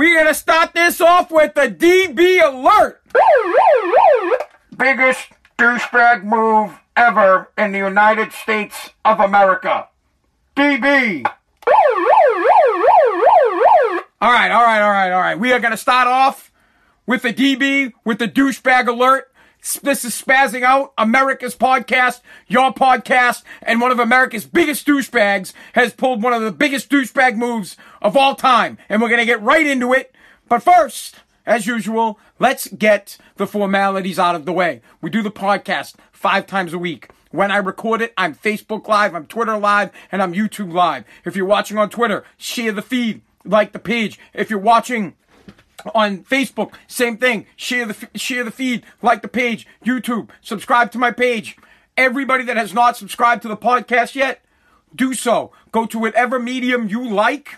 We're gonna start this off with the DB alert. Biggest douchebag move ever in the United States of America. DB. All right, all right, all right, all right. We are gonna start off with the DB with the douchebag alert. This is Spazzing Out, America's podcast, your podcast, and one of America's biggest douchebags has pulled one of the biggest douchebag moves of all time. And we're going to get right into it. But first, as usual, let's get the formalities out of the way. We do the podcast five times a week. When I record it, I'm Facebook Live, I'm Twitter Live, and I'm YouTube Live. If you're watching on Twitter, share the feed, like the page. If you're watching on Facebook, same thing. Share the share the feed, like the page, YouTube, subscribe to my page. Everybody that has not subscribed to the podcast yet, do so. Go to whatever medium you like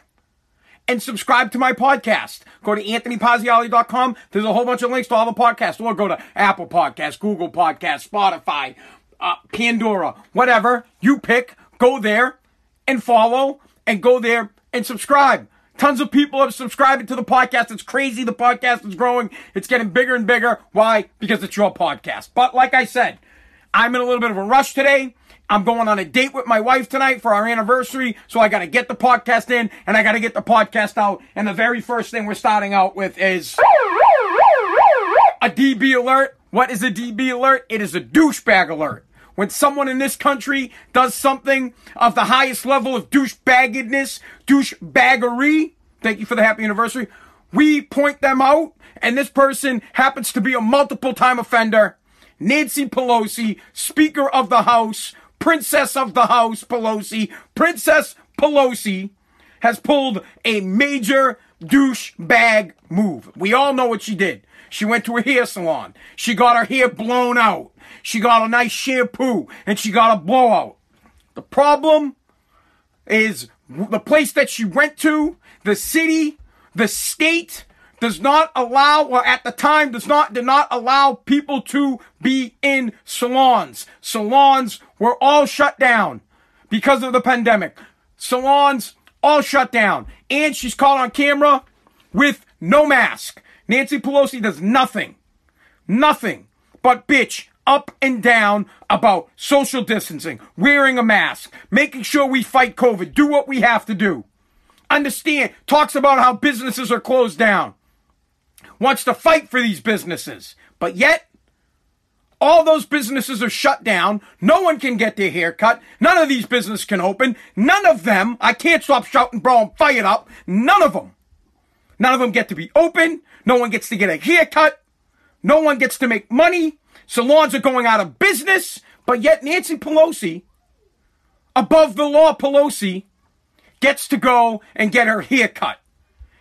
and subscribe to my podcast. Go to anthonypazziali.com. There's a whole bunch of links to all the podcasts. Or go to Apple Podcasts, Google Podcasts, Spotify, uh, Pandora, whatever. You pick. Go there and follow and go there and subscribe. Tons of people have subscribed to the podcast. It's crazy. The podcast is growing. It's getting bigger and bigger. Why? Because it's your podcast. But like I said, I'm in a little bit of a rush today. I'm going on a date with my wife tonight for our anniversary, so I got to get the podcast in and I got to get the podcast out. And the very first thing we're starting out with is a DB alert. What is a DB alert? It is a douchebag alert. When someone in this country does something of the highest level of douchebaggedness, douchebaggery, thank you for the happy anniversary, we point them out, and this person happens to be a multiple time offender. Nancy Pelosi, Speaker of the House, Princess of the House Pelosi, Princess Pelosi has pulled a major douchebag move. We all know what she did. She went to a hair salon. She got her hair blown out. She got a nice shampoo and she got a blowout. The problem is the place that she went to, the city, the state does not allow, or at the time does not, did not allow people to be in salons. Salons were all shut down because of the pandemic. Salons all shut down. And she's caught on camera with no mask. Nancy Pelosi does nothing, nothing but bitch up and down about social distancing, wearing a mask, making sure we fight COVID, do what we have to do. Understand, talks about how businesses are closed down, wants to fight for these businesses, but yet all those businesses are shut down. No one can get their hair cut. None of these businesses can open. None of them, I can't stop shouting, bro, I'm fired up. None of them. None of them get to be open. No one gets to get a haircut. No one gets to make money. Salons are going out of business, but yet Nancy Pelosi, above the law Pelosi, gets to go and get her haircut.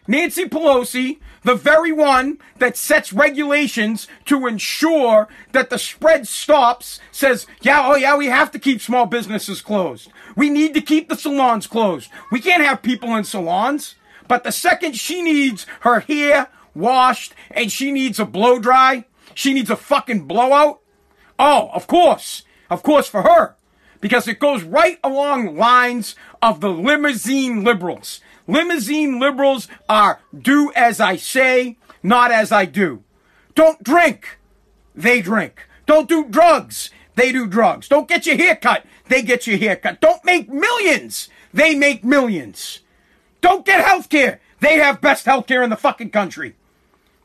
Nancy Pelosi, the very one that sets regulations to ensure that the spread stops, says, yeah, oh yeah, we have to keep small businesses closed. We need to keep the salons closed. We can't have people in salons. But the second she needs her hair washed and she needs a blow dry, she needs a fucking blowout. Oh, of course. Of course for her. Because it goes right along lines of the limousine liberals. Limousine liberals are do as I say, not as I do. Don't drink. They drink. Don't do drugs. They do drugs. Don't get your hair cut. They get your hair cut. Don't make millions. They make millions. Don't get health care. They have best health care in the fucking country.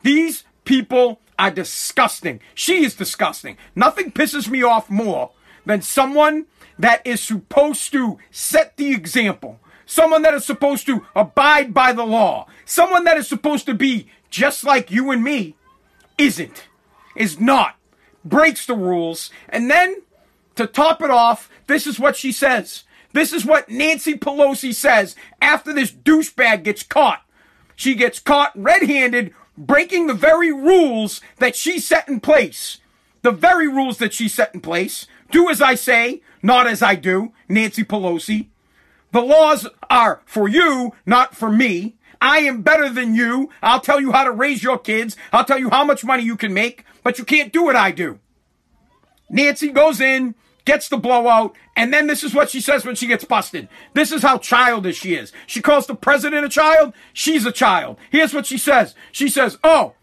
These people are disgusting. She is disgusting. Nothing pisses me off more than someone that is supposed to set the example. Someone that is supposed to abide by the law. Someone that is supposed to be just like you and me isn't, is not, breaks the rules. And then to top it off, this is what she says. This is what Nancy Pelosi says after this douchebag gets caught. She gets caught red handed breaking the very rules that she set in place. The very rules that she set in place. Do as I say, not as I do, Nancy Pelosi. The laws are for you, not for me. I am better than you. I'll tell you how to raise your kids. I'll tell you how much money you can make, but you can't do what I do. Nancy goes in, gets the blowout, and then this is what she says when she gets busted. This is how childish she is. She calls the president a child. She's a child. Here's what she says. She says, "Oh,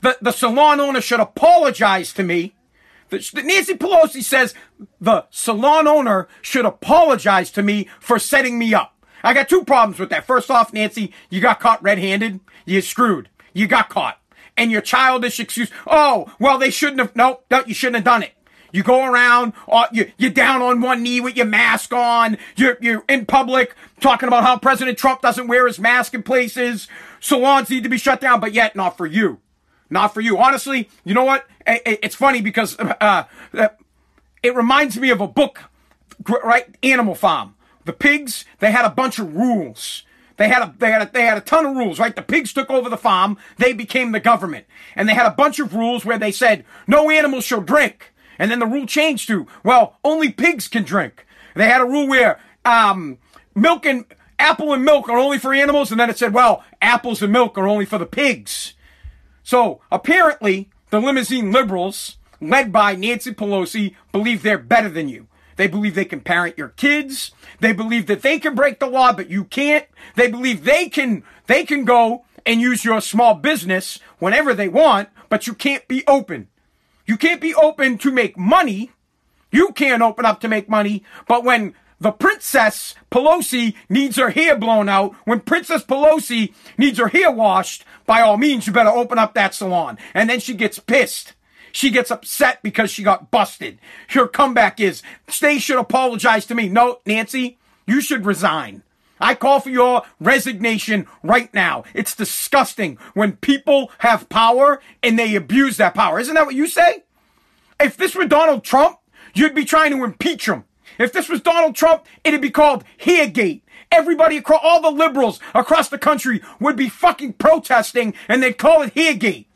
the the salon owner should apologize to me." Nancy Pelosi says the salon owner should apologize to me for setting me up. I got two problems with that. First off, Nancy, you got caught red-handed. You screwed. You got caught. And your childish excuse, oh, well, they shouldn't have, no, no, you shouldn't have done it. You go around, uh, you, you're down on one knee with your mask on. You're, you're in public talking about how President Trump doesn't wear his mask in places. Salons need to be shut down, but yet not for you. Not for you. Honestly, you know what? It's funny because uh, uh, it reminds me of a book, right? Animal Farm. The pigs, they had a bunch of rules. They had a they had a, they had a ton of rules, right? The pigs took over the farm. They became the government, and they had a bunch of rules where they said no animals shall drink. And then the rule changed to well, only pigs can drink. They had a rule where um, milk and apple and milk are only for animals, and then it said well, apples and milk are only for the pigs. So apparently, the limousine liberals, led by Nancy Pelosi, believe they're better than you. They believe they can parent your kids. They believe that they can break the law, but you can't. They believe they can, they can go and use your small business whenever they want, but you can't be open. You can't be open to make money. You can't open up to make money, but when the Princess Pelosi needs her hair blown out, when Princess Pelosi needs her hair washed, by all means, you better open up that salon. And then she gets pissed. She gets upset because she got busted. Her comeback is, Stay should apologize to me. No, Nancy, you should resign. I call for your resignation right now. It's disgusting when people have power and they abuse that power. Isn't that what you say? If this were Donald Trump, you'd be trying to impeach him. If this was Donald Trump, it'd be called Hairgate. Everybody across, all the liberals across the country would be fucking protesting and they'd call it Hairgate.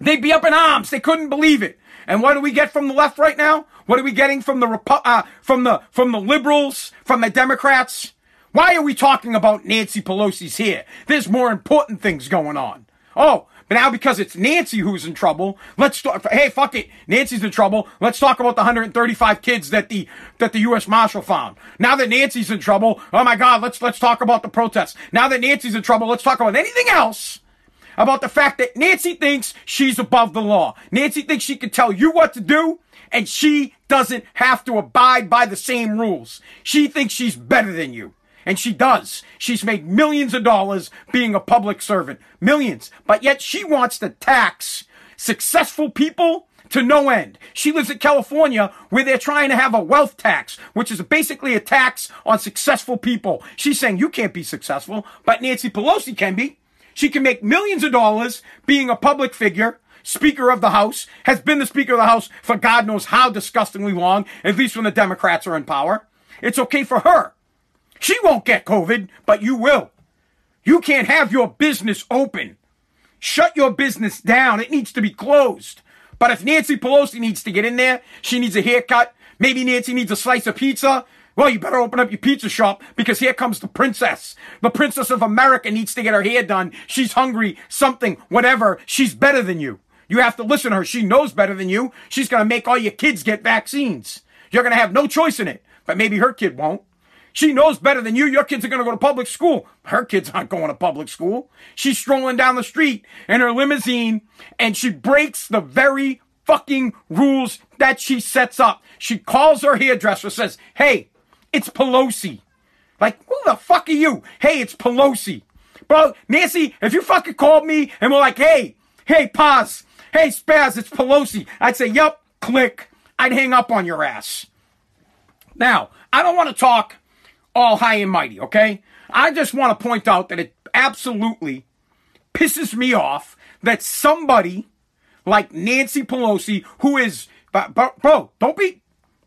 They'd be up in arms. They couldn't believe it. And what do we get from the left right now? What are we getting from the uh, from the from the liberals, from the Democrats? Why are we talking about Nancy Pelosi's here? There's more important things going on. Oh, but now because it's Nancy who's in trouble, let's talk. Hey, fuck it, Nancy's in trouble. Let's talk about the 135 kids that the that the U.S. Marshal found. Now that Nancy's in trouble, oh my God, let's let's talk about the protests. Now that Nancy's in trouble, let's talk about anything else about the fact that Nancy thinks she's above the law. Nancy thinks she can tell you what to do and she doesn't have to abide by the same rules. She thinks she's better than you. And she does. She's made millions of dollars being a public servant. Millions. But yet she wants to tax successful people to no end. She lives in California where they're trying to have a wealth tax, which is basically a tax on successful people. She's saying you can't be successful, but Nancy Pelosi can be. She can make millions of dollars being a public figure, Speaker of the House, has been the Speaker of the House for God knows how disgustingly long, at least when the Democrats are in power. It's okay for her. She won't get COVID, but you will. You can't have your business open. Shut your business down. It needs to be closed. But if Nancy Pelosi needs to get in there, she needs a haircut. Maybe Nancy needs a slice of pizza. Well, you better open up your pizza shop because here comes the princess. The princess of America needs to get her hair done. She's hungry, something, whatever. She's better than you. You have to listen to her. She knows better than you. She's going to make all your kids get vaccines. You're going to have no choice in it. But maybe her kid won't. She knows better than you. Your kids are going to go to public school. Her kids aren't going to public school. She's strolling down the street in her limousine and she breaks the very fucking rules that she sets up. She calls her hairdresser, says, Hey, it's Pelosi. Like, who the fuck are you? Hey, it's Pelosi. Bro, Nancy, if you fucking called me and were like, hey, hey, pause, hey, Spaz, it's Pelosi, I'd say, yep, click. I'd hang up on your ass. Now, I don't want to talk all high and mighty, okay? I just want to point out that it absolutely pisses me off that somebody like Nancy Pelosi, who is, bro, don't be,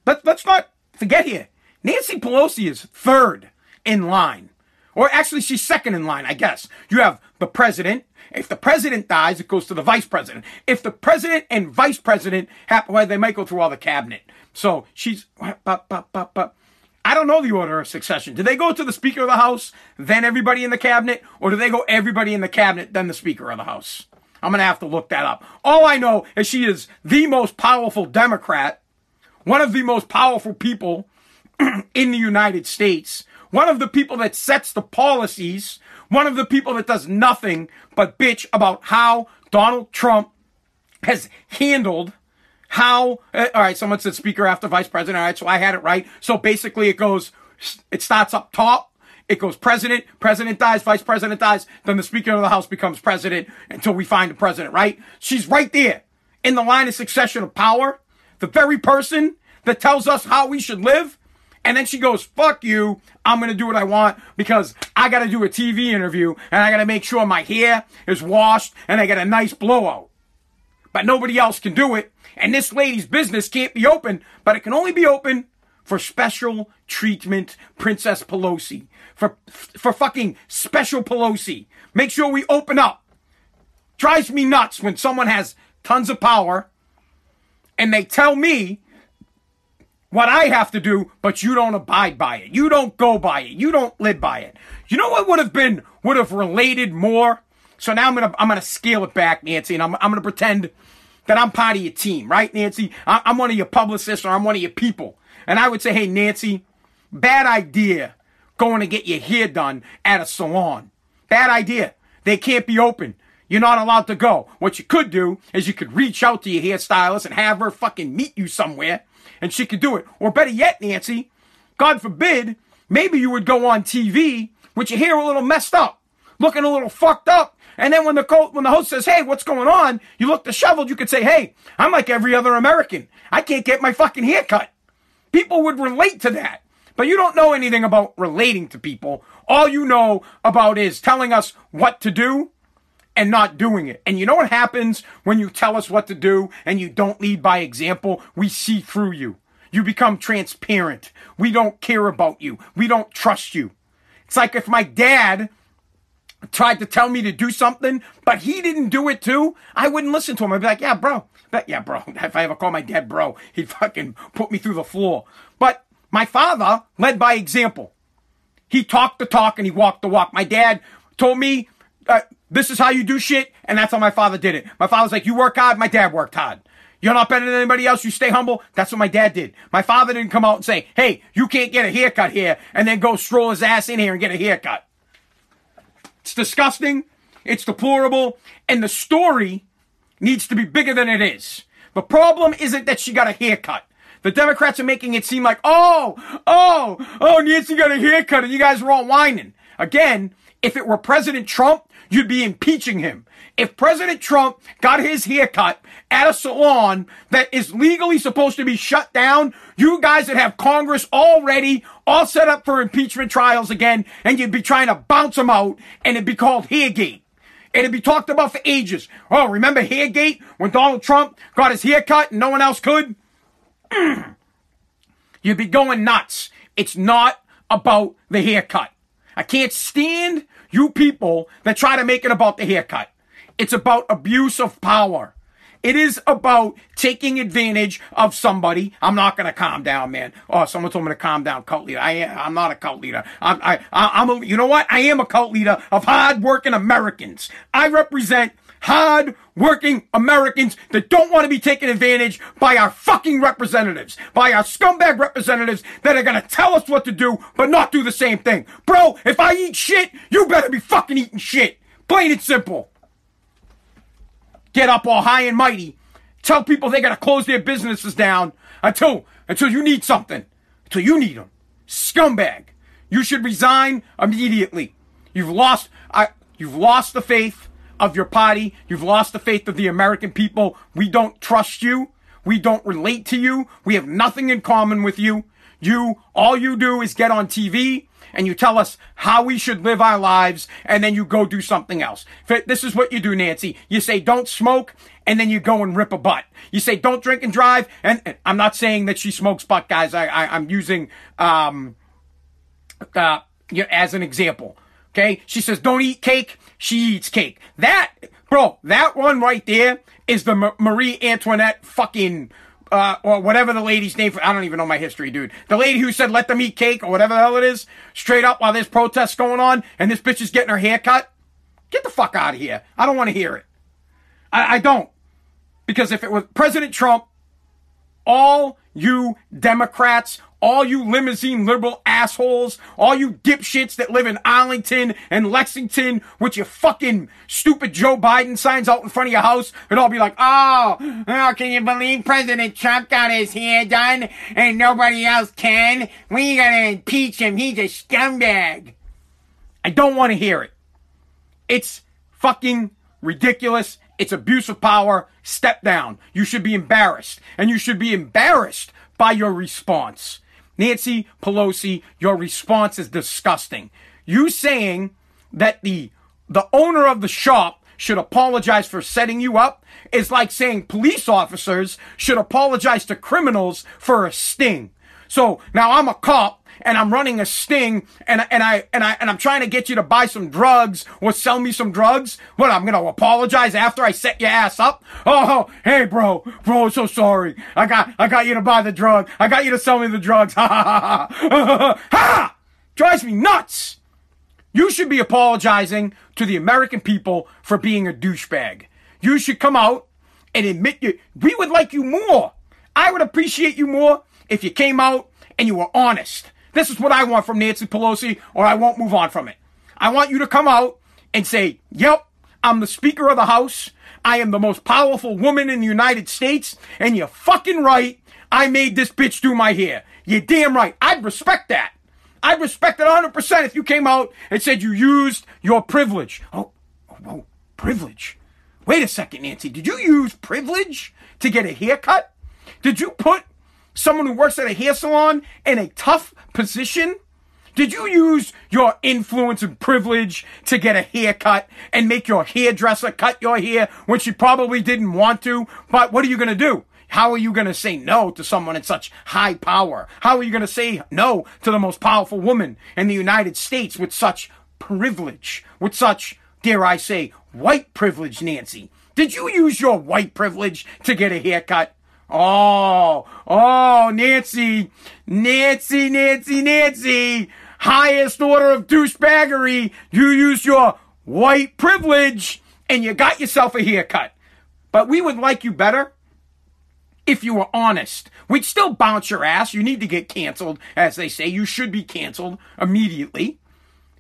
let, let's not forget here. Nancy Pelosi is third in line. Or actually, she's second in line, I guess. You have the president. If the president dies, it goes to the vice president. If the president and vice president happen, well, they might go through all the cabinet. So she's, I don't know the order of succession. Do they go to the Speaker of the House, then everybody in the cabinet, or do they go everybody in the cabinet, then the Speaker of the House? I'm going to have to look that up. All I know is she is the most powerful Democrat one of the most powerful people in the United States, one of the people that sets the policies, one of the people that does nothing but bitch about how Donald Trump has handled how, uh, all right, someone said speaker after vice president. All right, so I had it right. So basically it goes, it starts up top. It goes president, president dies, vice president dies, then the speaker of the house becomes president until we find the president, right? She's right there in the line of succession of power. The very person that tells us how we should live. And then she goes, fuck you. I'm going to do what I want because I got to do a TV interview and I got to make sure my hair is washed and I get a nice blowout. But nobody else can do it. And this lady's business can't be open, but it can only be open for special treatment Princess Pelosi. For, for fucking special Pelosi. Make sure we open up. Drives me nuts when someone has tons of power and they tell me what I have to do, but you don't abide by it. You don't go by it. You don't live by it. You know what would have been, would have related more? So now I'm gonna, I'm gonna scale it back, Nancy, and I'm, I'm gonna pretend that I'm part of your team, right, Nancy? I'm one of your publicists or I'm one of your people. And I would say, hey, Nancy, bad idea going to get your hair done at a salon. Bad idea. They can't be open. You're not allowed to go. What you could do is you could reach out to your hairstylist and have her fucking meet you somewhere and she could do it. Or better yet, Nancy, God forbid, maybe you would go on TV with your hair a little messed up, looking a little fucked up, and then when the when the host says, "Hey, what's going on?" You look disheveled. You could say, "Hey, I'm like every other American. I can't get my fucking hair cut." People would relate to that. But you don't know anything about relating to people. All you know about is telling us what to do and not doing it. And you know what happens when you tell us what to do and you don't lead by example? We see through you. You become transparent. We don't care about you. We don't trust you. It's like if my dad tried to tell me to do something, but he didn't do it too, I wouldn't listen to him. I'd be like, yeah, bro. But yeah, bro. If I ever call my dad bro, he'd fucking put me through the floor. But my father led by example. He talked the talk and he walked the walk. My dad told me, uh, this is how you do shit, and that's how my father did it. My father's like, you work hard, my dad worked hard. You're not better than anybody else. You stay humble. That's what my dad did. My father didn't come out and say, hey, you can't get a haircut here, and then go stroll his ass in here and get a haircut. It's disgusting. It's deplorable. And the story needs to be bigger than it is. The problem isn't that she got a haircut. The Democrats are making it seem like, oh, oh, oh, Nancy got a haircut and you guys are all whining. Again, if it were President Trump, you'd be impeaching him. If President Trump got his haircut at a salon that is legally supposed to be shut down, you guys would have Congress already all set up for impeachment trials again, and you'd be trying to bounce him out, and it'd be called Hairgate. It'd be talked about for ages. Oh, remember Hairgate when Donald Trump got his haircut and no one else could? You'd be going nuts. It's not about the haircut. I can't stand you people that try to make it about the haircut. It's about abuse of power. It is about taking advantage of somebody. I'm not going to calm down, man. Oh, someone told me to calm down, cult leader. I am, I'm not a cult leader. I'm, I, I'm a, you know what? I am a cult leader of hard-working Americans. I represent hard working Americans that don't want to be taken advantage by our fucking representatives, by our scumbag representatives that are gonna tell us what to do, but not do the same thing. Bro, if I eat shit, you better be fucking eating shit. Plain and simple. Get up all high and mighty. Tell people they gotta close their businesses down until, until you need something. Until you need them. Scumbag. You should resign immediately. You've lost, I, you've lost the faith of your party. You've lost the faith of the American people. We don't trust you. We don't relate to you. We have nothing in common with you. You, all you do is get on TV and you tell us how we should live our lives and then you go do something else. This is what you do, Nancy. You say don't smoke and then you go and rip a butt. You say don't drink and drive and, I'm not saying that she smokes butt, guys. I, I, am using, um, uh, you as an example. Okay. She says don't eat cake she eats cake. That, bro, that one right there is the M- Marie Antoinette fucking, uh, or whatever the lady's name. For, I don't even know my history, dude. The lady who said let them eat cake or whatever the hell it is, straight up while there's protests going on and this bitch is getting her hair cut. Get the fuck out of here. I don't want to hear it. I, I don't. Because if it was President Trump, all you Democrats, all you limousine liberal assholes, all you dipshits that live in Arlington and Lexington with your fucking stupid Joe Biden signs out in front of your house and all be like, oh, oh, can you believe President Trump got his hair done and nobody else can? We gotta impeach him. He's a scumbag. I don't want to hear it. It's fucking ridiculous. It's abuse of power. Step down. You should be embarrassed. And you should be embarrassed by your response. Nancy Pelosi, your response is disgusting. You saying that the the owner of the shop should apologize for setting you up is like saying police officers should apologize to criminals for a sting. So now I'm a cop and I'm running a sting and and I and I and I'm trying to get you to buy some drugs or sell me some drugs. What I'm gonna apologize after I set your ass up? Oh, hey bro, bro, so sorry. I got I got you to buy the drug. I got you to sell me the drugs. Ha ha ha ha ha! Drives me nuts. You should be apologizing to the American people for being a douchebag. You should come out and admit you. We would like you more. I would appreciate you more if you came out and you were honest. This is what I want from Nancy Pelosi, or I won't move on from it. I want you to come out and say, yep, I'm the Speaker of the House. I am the most powerful woman in the United States, and you're fucking right. I made this bitch do my hair. You're damn right. I'd respect that. I'd respect it 100% if you came out and said you used your privilege. Oh, oh, oh, privilege. Wait a second, Nancy. Did you use privilege to get a haircut? Did you put someone who works at a hair salon in a tough position? Did you use your influence and privilege to get a haircut and make your hairdresser cut your hair when she probably didn't want to? But what are you going to do? How are you going to say no to someone in such high power? How are you going to say no to the most powerful woman in the United States with such privilege, with such, dare I say, white privilege, Nancy? Did you use your white privilege to get a haircut? Oh, oh, Nancy, Nancy, Nancy, Nancy, highest order of douchebaggery. You used your white privilege and you got yourself a haircut. But we would like you better if you were honest. We'd still bounce your ass. You need to get canceled, as they say. You should be canceled immediately.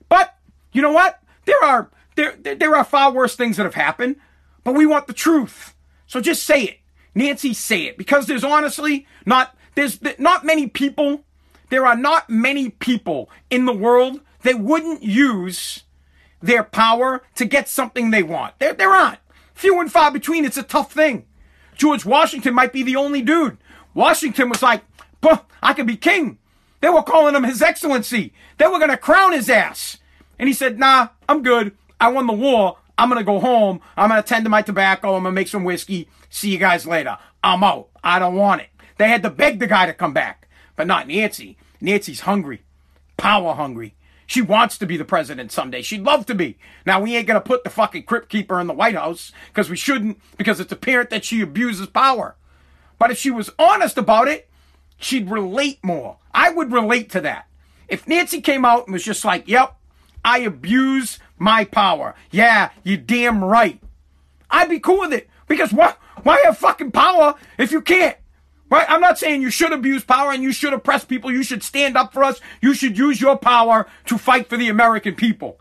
But you know what? There are there there are far worse things that have happened. But we want the truth. So just say it. Nancy, say it because there's honestly not there's not many people. There are not many people in the world that wouldn't use their power to get something they want. There, there aren't. Few and far between. It's a tough thing. George Washington might be the only dude. Washington was like, I could be king. They were calling him His Excellency. They were going to crown his ass. And he said, nah, I'm good. I won the war. I'm going to go home. I'm going to tend to my tobacco. I'm going to make some whiskey. See you guys later. I'm out. I don't want it. They had to beg the guy to come back, but not Nancy. Nancy's hungry, power hungry. She wants to be the president someday. She'd love to be. Now, we ain't going to put the fucking crypt keeper in the White House because we shouldn't, because it's apparent that she abuses power. But if she was honest about it, she'd relate more. I would relate to that. If Nancy came out and was just like, yep, I abuse my power. Yeah, you damn right. I'd be cool with it. Because what? Why have fucking power if you can't? Right? I'm not saying you should abuse power and you should oppress people. You should stand up for us. You should use your power to fight for the American people.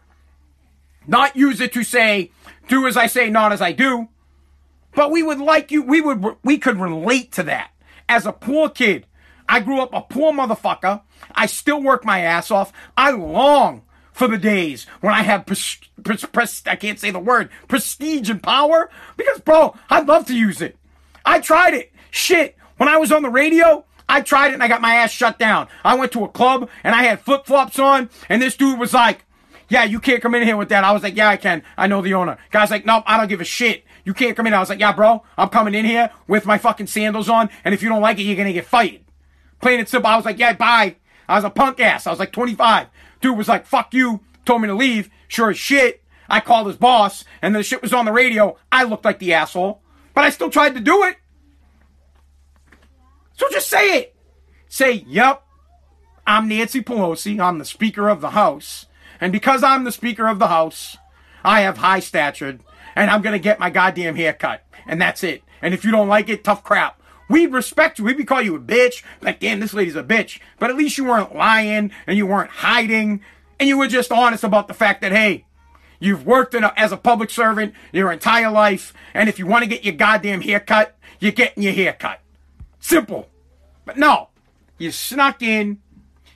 Not use it to say, do as I say, not as I do. But we would like you, we would, we could relate to that. As a poor kid, I grew up a poor motherfucker. I still work my ass off. I long for the days when I have pres- pres- pres- I can't say the word prestige and power because bro, I'd love to use it. I tried it. Shit, when I was on the radio, I tried it and I got my ass shut down. I went to a club and I had flip flops on, and this dude was like, "Yeah, you can't come in here with that." I was like, "Yeah, I can. I know the owner." Guy's like, "Nope, I don't give a shit. You can't come in." I was like, "Yeah, bro, I'm coming in here with my fucking sandals on, and if you don't like it, you're gonna get fired." Plain and simple. I was like, "Yeah, bye." I was a punk ass. I was like 25. Dude was like, fuck you, told me to leave. Sure as shit. I called his boss, and the shit was on the radio. I looked like the asshole, but I still tried to do it. So just say it. Say, yep, I'm Nancy Pelosi. I'm the Speaker of the House. And because I'm the Speaker of the House, I have high stature, and I'm going to get my goddamn haircut. And that's it. And if you don't like it, tough crap. We'd respect you. We'd call you a bitch. Like, damn, this lady's a bitch. But at least you weren't lying and you weren't hiding and you were just honest about the fact that, hey, you've worked a, as a public servant your entire life. And if you want to get your goddamn haircut, you're getting your haircut. Simple. But no, you snuck in.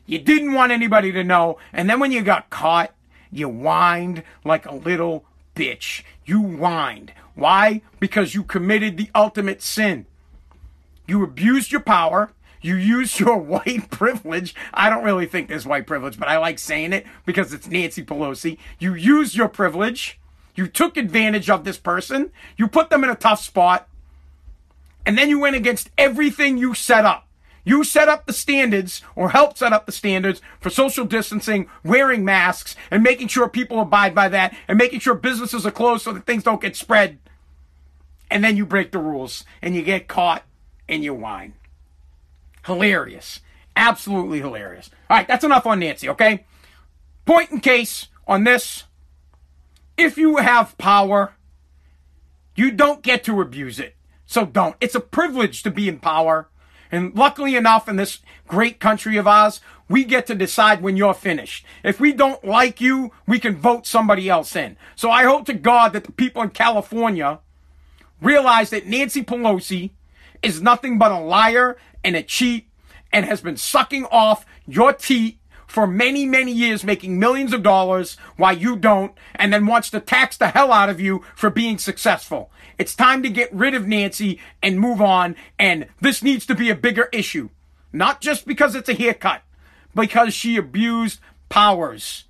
You didn't want anybody to know. And then when you got caught, you whined like a little bitch. You whined. Why? Because you committed the ultimate sin. You abused your power. You used your white privilege. I don't really think there's white privilege, but I like saying it because it's Nancy Pelosi. You used your privilege. You took advantage of this person. You put them in a tough spot. And then you went against everything you set up. You set up the standards or helped set up the standards for social distancing, wearing masks, and making sure people abide by that, and making sure businesses are closed so that things don't get spread. And then you break the rules and you get caught and you whine. Hilarious. Absolutely hilarious. All right, that's enough on Nancy, okay? Point in case on this if you have power, you don't get to abuse it. So don't. It's a privilege to be in power. And luckily enough, in this great country of ours, we get to decide when you're finished. If we don't like you, we can vote somebody else in. So I hope to God that the people in California realize that Nancy Pelosi is nothing but a liar and a cheat and has been sucking off your teat for many, many years, making millions of dollars while you don't, and then wants to tax the hell out of you for being successful. It's time to get rid of Nancy and move on, and this needs to be a bigger issue. Not just because it's a haircut, because she abused powers.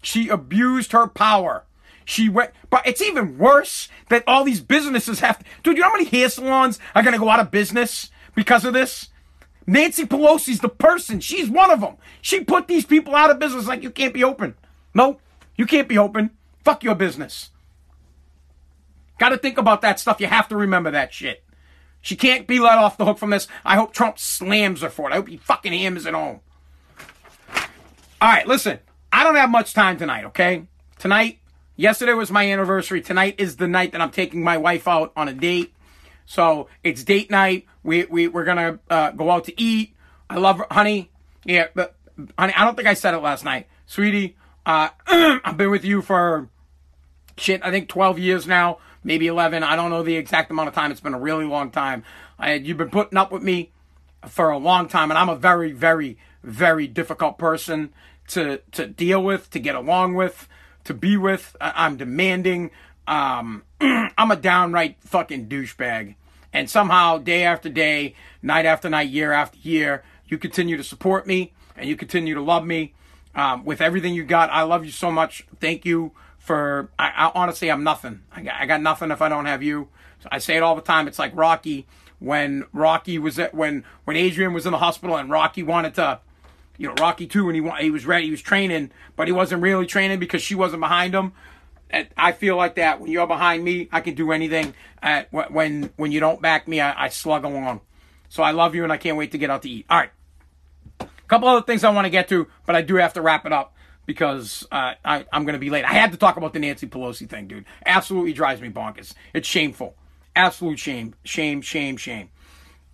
She abused her power. She went, but it's even worse that all these businesses have to, dude, you know how many hair salons are to go out of business because of this? Nancy Pelosi's the person. She's one of them. She put these people out of business like you can't be open. No, you can't be open. Fuck your business. Got to think about that stuff. You have to remember that shit. She can't be let off the hook from this. I hope Trump slams her for it. I hope he fucking hammers it home. All right, listen. I don't have much time tonight, okay? Tonight, yesterday was my anniversary. Tonight is the night that I'm taking my wife out on a date. So it's date night. We, we, we're going to uh, go out to eat. I love her, honey. Yeah, but honey, I don't think I said it last night. Sweetie, uh, I've been with you for shit, I think 12 years now, maybe 11. I don't know the exact amount of time. It's been a really long time. I, you've been putting up with me for a long time, and I'm a very, very, very difficult person to to deal with, to get along with, to be with. I'm demanding. Um, I'm a downright fucking douchebag. And somehow, day after day, night after night, year after year, you continue to support me and you continue to love me um, with everything you got. I love you so much. Thank you for. I, I honestly, I'm nothing. I got, I got nothing if I don't have you. So I say it all the time. It's like Rocky when Rocky was at when when Adrian was in the hospital and Rocky wanted to you know, Rocky two, and he he was ready, he was training, but he wasn't really training because she wasn't behind him. And I feel like that when you're behind me, I can do anything. When when you don't back me, I, I slug along. So I love you, and I can't wait to get out to eat. All right, a couple other things I want to get to, but I do have to wrap it up because uh, I, I'm going to be late. I had to talk about the Nancy Pelosi thing, dude. Absolutely drives me bonkers. It's shameful. Absolute shame, shame, shame, shame.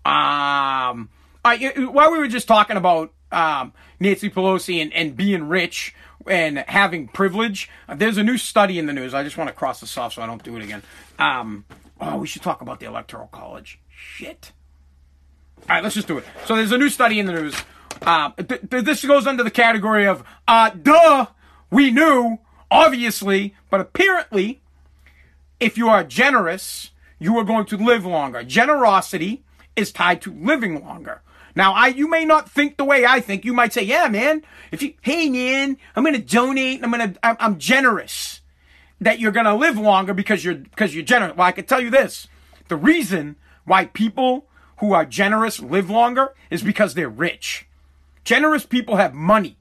Um, I, while we were just talking about um, Nancy Pelosi and, and being rich and having privilege. Uh, there's a new study in the news. I just want to cross this off so I don't do it again. Um, oh, we should talk about the Electoral College. Shit. All right, let's just do it. So there's a new study in the news. Uh, th- th- this goes under the category of, uh, duh, we knew, obviously, but apparently, if you are generous, you are going to live longer. Generosity is tied to living longer. Now, I you may not think the way I think. You might say, "Yeah, man. If you, hey, man, I'm to donate. I'm to, I'm, I'm generous." That you're to live longer because you're because you're generous. Well, I can tell you this: the reason why people who are generous live longer is because they're rich. Generous people have money.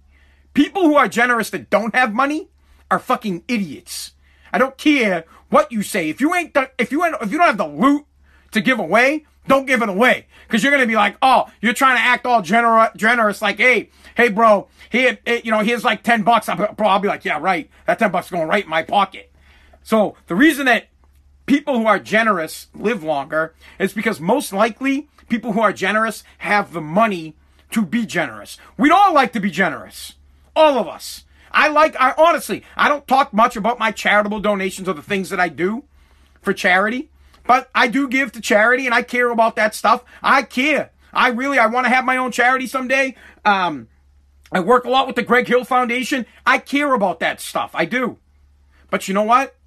People who are generous that don't have money are fucking idiots. I don't care what you say. If you ain't, the, if you ain't, if you don't have the loot to give away, don't give it away. Cause you're going to be like, oh, you're trying to act all gener- generous. Like, hey, hey, bro, here, eh, you know, here's like 10 bucks. Bro, I'll be like, yeah, right. That 10 bucks is going right in my pocket. So the reason that people who are generous live longer is because most likely people who are generous have the money to be generous. We'd all like to be generous. All of us. I like, I honestly, I don't talk much about my charitable donations or the things that I do for charity, but I do give to charity and I care about that stuff. I care. I really, I want to have my own charity someday. Um, I work a lot with the Greg Hill Foundation. I care about that stuff. I do. But you know what?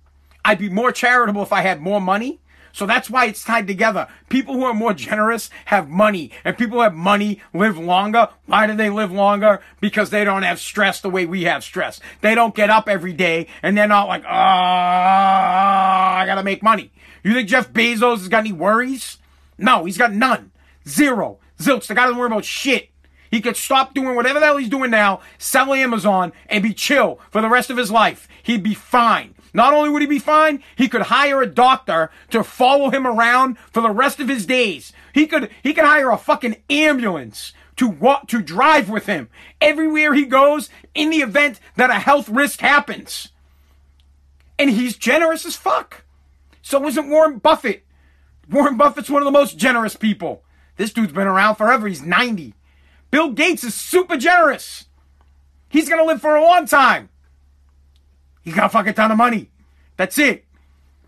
I'd be more charitable if I had more money. So that's why it's tied together. People who are more generous have money, and people who have money live longer. Why do they live longer? Because they don't have stress the way we have stress. They don't get up every day and they're not like, ah, I gotta make money. You think Jeff Bezos has got any worries? No, he's got none. Zero. Zilch. The guy doesn't worry about shit. He could stop doing whatever the hell he's doing now, sell Amazon, and be chill for the rest of his life. He'd be fine. Not only would he be fine, he could hire a doctor to follow him around for the rest of his days. He could, he could hire a fucking ambulance to walk, to drive with him everywhere he goes in the event that a health risk happens. And he's generous as fuck. So isn't Warren Buffett. Warren Buffett's one of the most generous people. This dude's been around forever. He's 90. Bill Gates is super generous. He's gonna live for a long time. He got a fucking ton of money. That's it.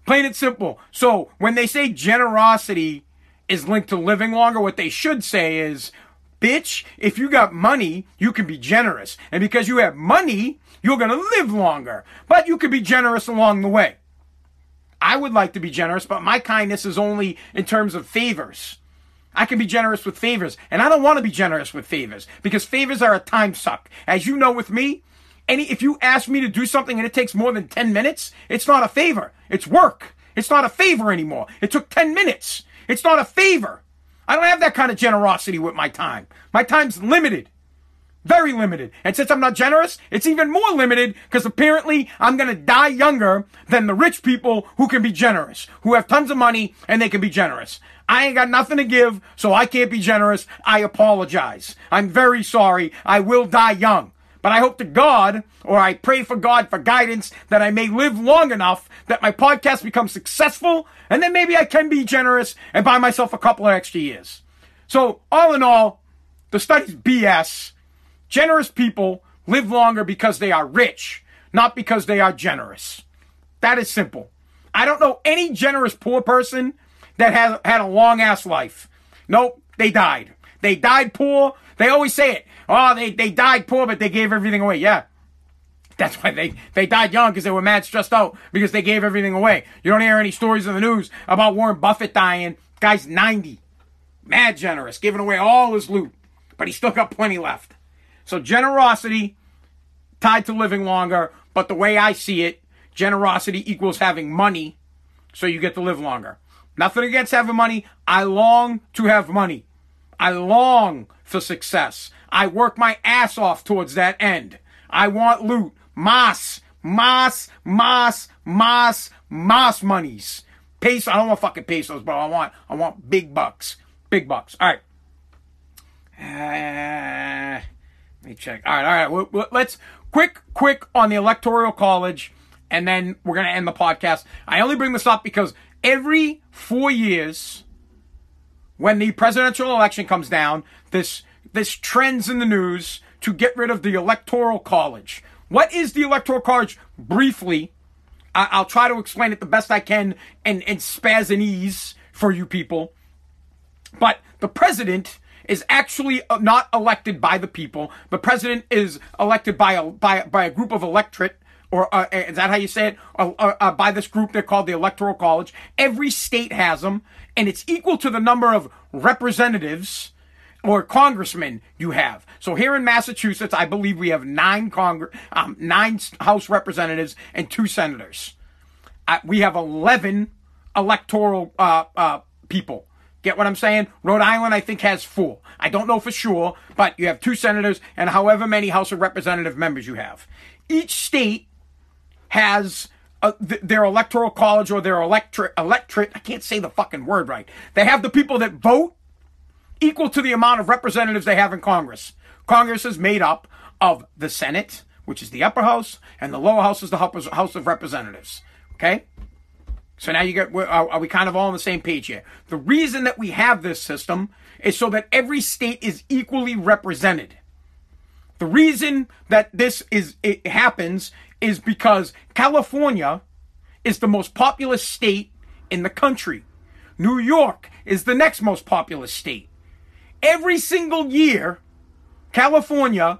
Plain and simple. So when they say generosity is linked to living longer, what they should say is, bitch, if you got money, you can be generous. And because you have money, you're going to live longer. But you can be generous along the way. I would like to be generous, but my kindness is only in terms of favors. I can be generous with favors, and I don't want to be generous with favors because favors are a time suck. As you know with me, any if you ask me to do something and it takes more than 10 minutes, it's not a favor. It's work. It's not a favor anymore. It took 10 minutes. It's not a favor. I don't have that kind of generosity with my time. My time's limited. Very limited. And since I'm not generous, it's even more limited because apparently I'm going to die younger than the rich people who can be generous, who have tons of money and they can be generous. I ain't got nothing to give, so I can't be generous. I apologize. I'm very sorry. I will die young. But I hope to God, or I pray for God for guidance that I may live long enough that my podcast becomes successful, and then maybe I can be generous and buy myself a couple of extra years. So, all in all, the study's BS. Generous people live longer because they are rich, not because they are generous. That is simple. I don't know any generous poor person that has had a long ass life. Nope, they died. They died poor. They always say it. Oh, they, they died poor, but they gave everything away. Yeah. That's why they, they died young because they were mad stressed out because they gave everything away. You don't hear any stories in the news about Warren Buffett dying. Guy's 90. Mad generous, giving away all his loot. But he's still got plenty left. So generosity tied to living longer. But the way I see it, generosity equals having money so you get to live longer. Nothing against having money. I long to have money. I long for success. I work my ass off towards that end. I want loot. Mas, mas, mas, mas, mas monies. Peso. I don't want fucking pesos, bro. I want, I want big bucks. Big bucks. All right. Uh, let me check. All right, all right. Let's quick, quick on the electoral college, and then we're gonna end the podcast. I only bring this up because every four years, when the presidential election comes down, this this trends in the news to get rid of the electoral college. What is the electoral college? Briefly, I- will try to explain it the best I can and and spaz and ease for you people. But the president is actually uh, not elected by the people. The president is elected by a by by a group of electorate or uh, is that how you say it? Uh, uh, by this group, they're called the Electoral College. Every state has them, and it's equal to the number of representatives or congressmen you have. So here in Massachusetts, I believe we have nine Congress, um, nine House representatives and two senators. Uh, we have eleven electoral uh, people. Get what I'm saying? Rhode Island, I think, has four. I don't know for sure, but you have two senators and however many House of Representative members you have. Each state has uh, th- their electoral college or their electorate, electorate, I can't say the fucking word right. They have the people that vote equal to the amount of representatives they have in Congress. Congress is made up of the Senate, which is the upper house, and the lower house is the House of Representatives. Okay? So now you get, are, we kind of all on the same page here? The reason that we have this system is so that every state is equally represented. The reason that this is, it happens is because California is the most populous state in the country. New York is the next most populous state. Every single year, California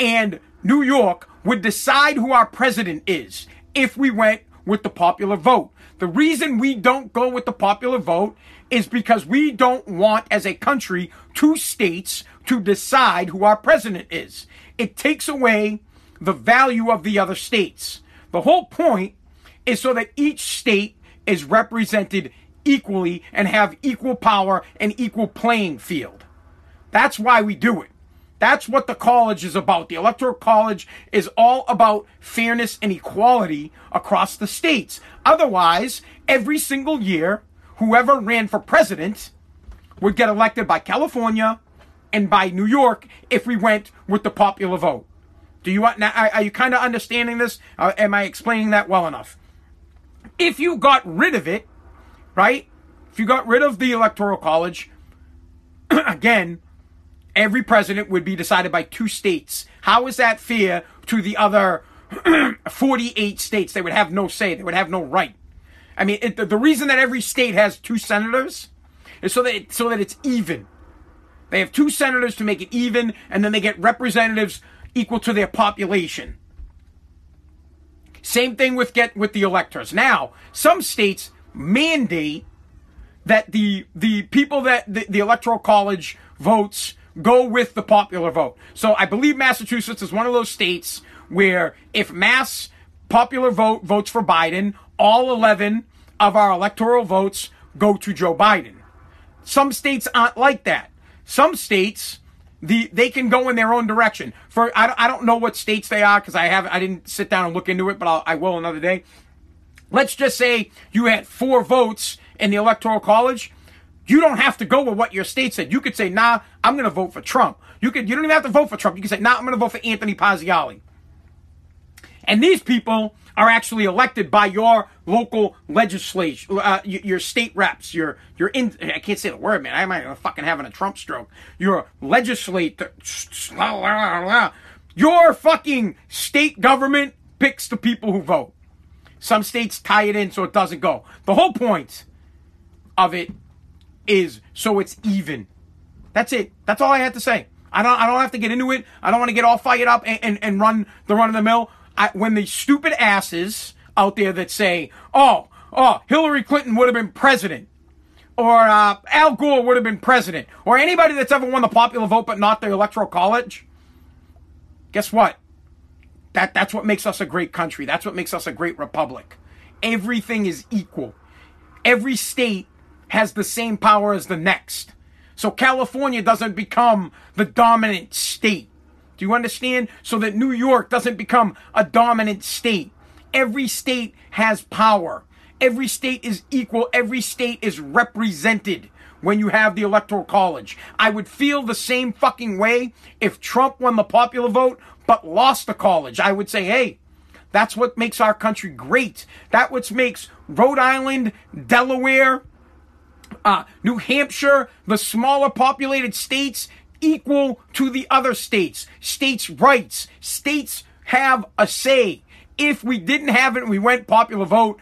and New York would decide who our president is if we went with the popular vote. The reason we don't go with the popular vote is because we don't want, as a country, two states to decide who our president is. It takes away the value of the other states. The whole point is so that each state is represented equally and have equal power and equal playing field. That's why we do it. That's what the college is about. The electoral college is all about fairness and equality across the states. Otherwise, every single year, whoever ran for president would get elected by California and by New York if we went with the popular vote. Do you now? Are you kind of understanding this? Uh, am I explaining that well enough? If you got rid of it, right? If you got rid of the electoral college, again, every president would be decided by two states. How is that fair to the other 48 states? They would have no say. They would have no right. I mean, it, the, reason that every state has two senators is so that it, so that it's even. They have two senators to make it even, and then they get representatives equal to their population. Same thing with get with the electors. Now, some states mandate that the the people that the, the electoral college votes go with the popular vote. So I believe Massachusetts is one of those states where if mass popular vote votes for Biden, all 11 of our electoral votes go to Joe Biden. Some states aren't like that. Some states the they can go in their own direction. For I, I don't know what states they are because I have I didn't sit down and look into it, but I'll, I will another day. Let's just say you had four votes in the electoral college. You don't have to go with what your state said. You could say, "Nah, I'm going to vote for Trump." You could you don't even have to vote for Trump. You can say, "Nah, I'm going to vote for Anthony Pazziali." And these people are actually elected by your local legislature, uh, your state reps, your your in. I can't say the word, man. I might fucking having a Trump stroke. Your legislator, your fucking state government picks the people who vote. Some states tie it in so it doesn't go. The whole point of it is so it's even. That's it. That's all I had to say. I don't. I don't have to get into it. I don't want to get all fired up and, and, and run the run of the mill. I, when the stupid asses out there that say, oh, oh, Hillary Clinton would have been president, or uh, Al Gore would have been president, or anybody that's ever won the popular vote but not the electoral college, guess what? That, that's what makes us a great country. That's what makes us a great republic. Everything is equal. Every state has the same power as the next. So California doesn't become the dominant state. Do you understand? So that New York doesn't become a dominant state. Every state has power. Every state is equal. Every state is represented when you have the electoral college. I would feel the same fucking way if Trump won the popular vote but lost the college. I would say, hey, that's what makes our country great. That what makes Rhode Island, Delaware, uh, New Hampshire, the smaller populated states, equal to the other states. States' rights. States have a say. If we didn't have it and we went popular vote,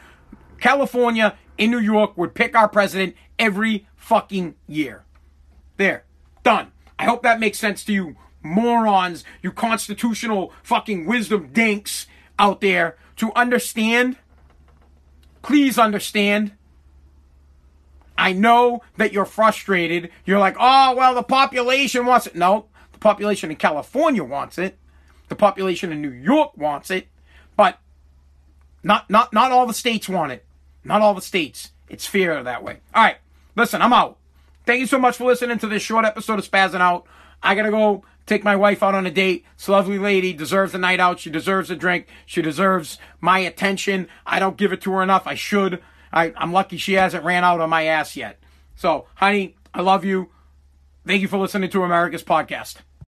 California and New York would pick our president every fucking year. There. Done. I hope that makes sense to you morons, you constitutional fucking wisdom dinks out there to understand. Please understand I know that you're frustrated. You're like, oh, well, the population wants it. No, the population in California wants it. The population in New York wants it. But not, not, not all the states want it. Not all the states. It's fair that way. All right. Listen, I'm out. Thank you so much for listening to this short episode of Spazzing Out. I gotta go take my wife out on a date. This lovely lady deserves a night out. She deserves a drink. She deserves my attention. I don't give it to her enough. I should. I, I'm lucky she hasn't ran out on my ass yet. So, honey, I love you. Thank you for listening to America's podcast.